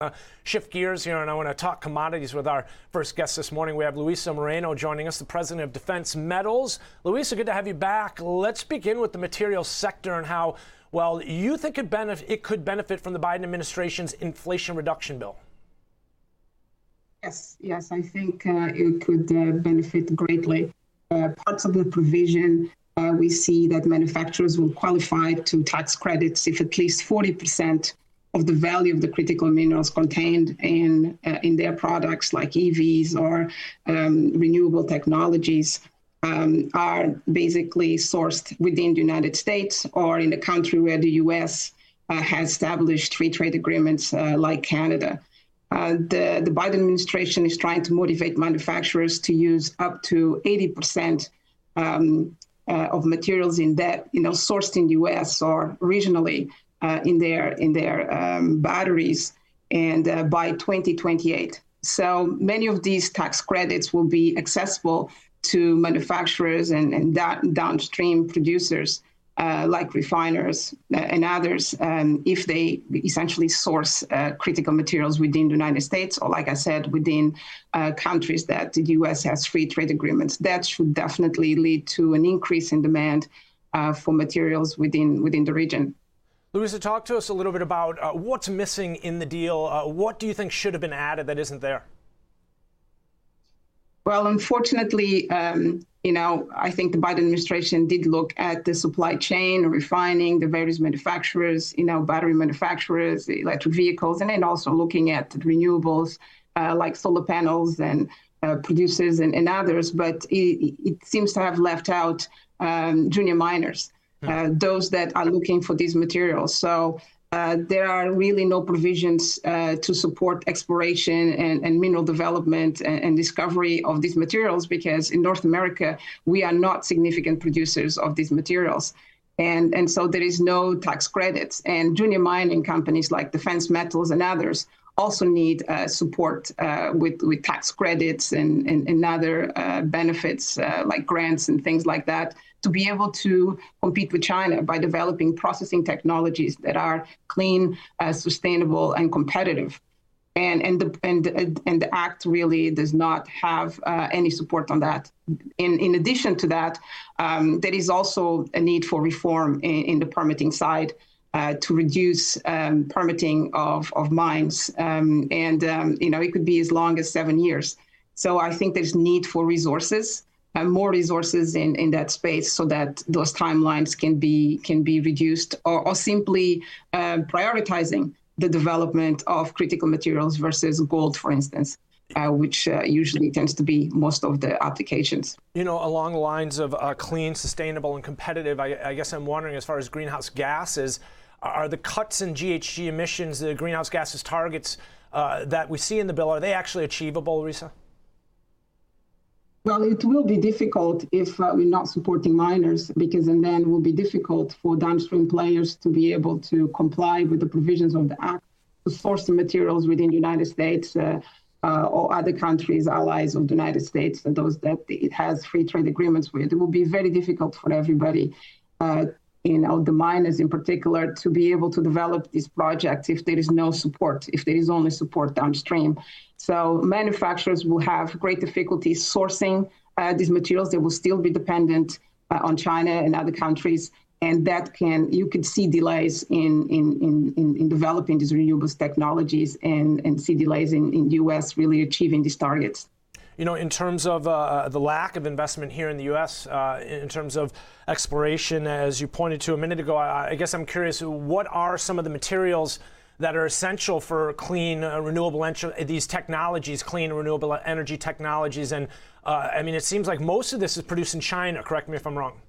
Uh, shift gears here, and I want to talk commodities with our first guest this morning. We have Luisa Moreno joining us, the president of Defense Metals. Luisa, good to have you back. Let's begin with the materials sector and how, well, you think it, benef- it could benefit from the Biden administration's Inflation Reduction Bill. Yes, yes, I think uh, it could uh, benefit greatly. Uh, parts of the provision, uh, we see that manufacturers will qualify to tax credits if at least 40 percent of the value of the critical minerals contained in uh, in their products, like EVs or um, renewable technologies, um, are basically sourced within the United States or in a country where the U.S. Uh, has established free trade agreements uh, like Canada. Uh, the, the Biden administration is trying to motivate manufacturers to use up to 80 percent um, uh, of materials in that, you know, sourced in the U.S. or regionally uh, in their in their um, batteries, and uh, by 2028. So many of these tax credits will be accessible to manufacturers and, and da- downstream producers uh, like refiners uh, and others um, if they essentially source uh, critical materials within the United States or, like I said, within uh, countries that the U.S. has free trade agreements. That should definitely lead to an increase in demand uh, for materials within within the region. Luisa, talk to us a little bit about uh, what's missing in the deal. Uh, what do you think should have been added that isn't there? Well, unfortunately, um, you know, I think the Biden administration did look at the supply chain, refining, the various manufacturers, you know, battery manufacturers, electric vehicles, and then also looking at renewables uh, like solar panels and uh, producers and, and, others. But it, it, seems to have left out um, junior miners. Uh, those that are looking for these materials. So uh, there are really no provisions uh, to support exploration and, and mineral development and, and, discovery of these materials because in North America, we are not significant producers of these materials. And, and so there is no tax credits. And junior mining companies like Defense Metals and others also need uh, support uh, with, with tax credits and, and, and other uh, benefits like grants and things like that to be able to compete with China by developing processing technologies that are clean, sustainable, and competitive. And, and, the, and, and the act really does not have uh, any support on that. In, in addition to that, um, there is also a need for reform in, in the permitting side. Uh, to reduce um, permitting of, of mines. Um, and, um, you know, it could be as long as seven years. So I think there's need for resources, uh, more resources in, in that space so that those timelines can be, can be reduced or, or simply uh, prioritizing the development of critical materials versus gold, for instance. Uh, which uh, usually tends to be most of the applications. You know, along the lines of uh, clean, sustainable, and competitive, I, I, guess I'm wondering as far as greenhouse gases, are the cuts in GHG emissions, the greenhouse gases targets uh, that we see in the bill, are they actually achievable, Luisa? Well, it will be difficult if uh, we're not supporting miners, because and then it will be difficult for downstream players to be able to comply with the provisions of the Act to source the materials within the United States. Uh, or other countries, allies of the United States, and those that it has free trade agreements with. It will be very difficult for everybody, uh, you know, the miners in particular, to be able to develop these projects if there is no support, if there is only support downstream. So manufacturers will have great difficulty sourcing uh, these materials. They will still be dependent uh, on China and other countries and that can you could see delays in in in, in developing these renewables technologies and and see delays in in the U.S. really achieving these targets. You know, in terms of uh, the lack of investment here in the U.S., uh, in terms of exploration, as you pointed to a minute ago, I, I, guess I'm curious, what are some of the materials that are essential for clean, uh, renewable energy, these technologies, clean, renewable energy technologies? And uh, I mean, it seems like most of this is produced in China. Correct me if I'm wrong.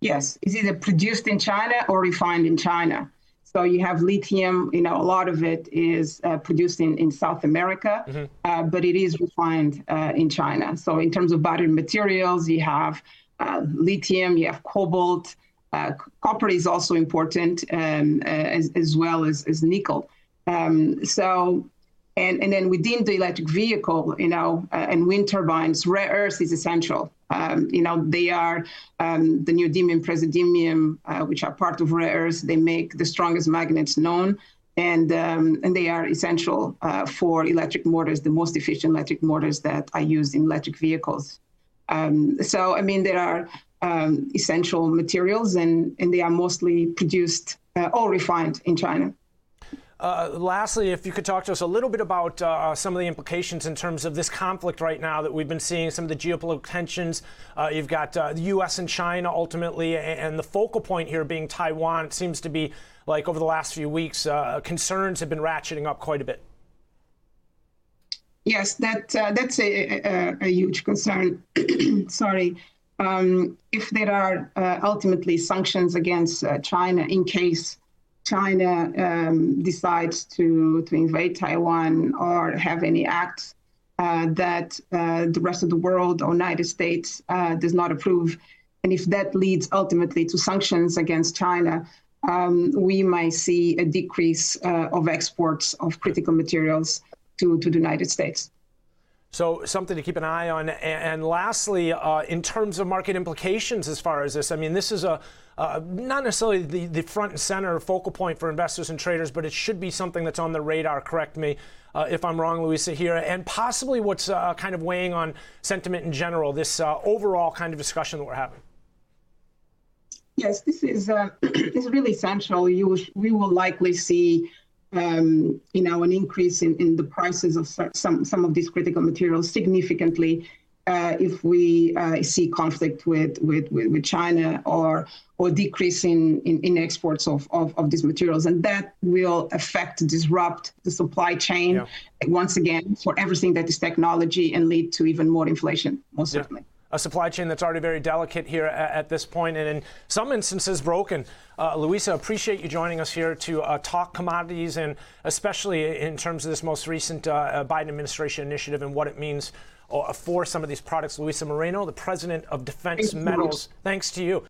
Yes, it's either produced in China or refined in China. So you have lithium, you know, a lot of it is uh, produced in, in South America, mm-hmm. uh, but it is refined uh, in China. So in terms of battery materials, you have uh, lithium, you have cobalt, uh, copper is also important, um, uh, as, as well as, as nickel. Um, so and, and then within the electric vehicle, you know, uh, and wind turbines, rare earth is essential. Um, you know, they are um, the neodymium, praseodymium, uh, which are part of rare earths. They make the strongest magnets known. and um, and they are essential uh, for electric motors, the most efficient electric motors that are used in electric vehicles. Um, so I mean, there are um, essential materials, and and they are mostly produced uh, or refined in China. Uh, lastly, if you could talk to us a little bit about uh, some of the implications in terms of this conflict right now that we've been seeing, some of the geopolitical tensions. Uh, you've got uh, the U.S. and China ultimately, and the focal point here being Taiwan. It seems to be like over the last few weeks, uh, concerns have been ratcheting up quite a bit. Yes, that uh, that's a, a, a, huge concern. Sorry. Um, if there are ultimately sanctions against China in case China um, decides to, to invade Taiwan or have any acts uh, that uh, the rest of the world or United States uh, does not approve, and if that leads ultimately to sanctions against China, um, we might see a decrease uh, of exports of critical materials to, to the United States. So something to keep an eye on. And lastly, uh, in terms of market implications as far as this, I mean, this is a uh, not necessarily the, the front and center focal point for investors and traders, but it should be something that's on the radar. Correct me uh, if I'm wrong, Luisa here, and possibly what's uh, kind of weighing on sentiment in general. This uh, overall kind of discussion that we're having. Yes, this is uh, is really essential. You we will likely see um, you know, an increase in, in the prices of some, some of these critical materials significantly uh, if we uh, see conflict with, with, with, China or or decrease in, in, in exports of, of, of, these materials. And that will affect, disrupt the supply chain yeah. once again for everything that is technology and lead to even more inflation, most yeah. certainly a supply chain that's already very delicate here at, at this point and in some instances broken. Uh, Luisa, appreciate you joining us here to uh, talk commodities and especially in terms of this most recent uh, uh Biden administration initiative and what it means uh, for some of these products. Luisa Moreno, the president of Defense Thanks Metals, thanks to you.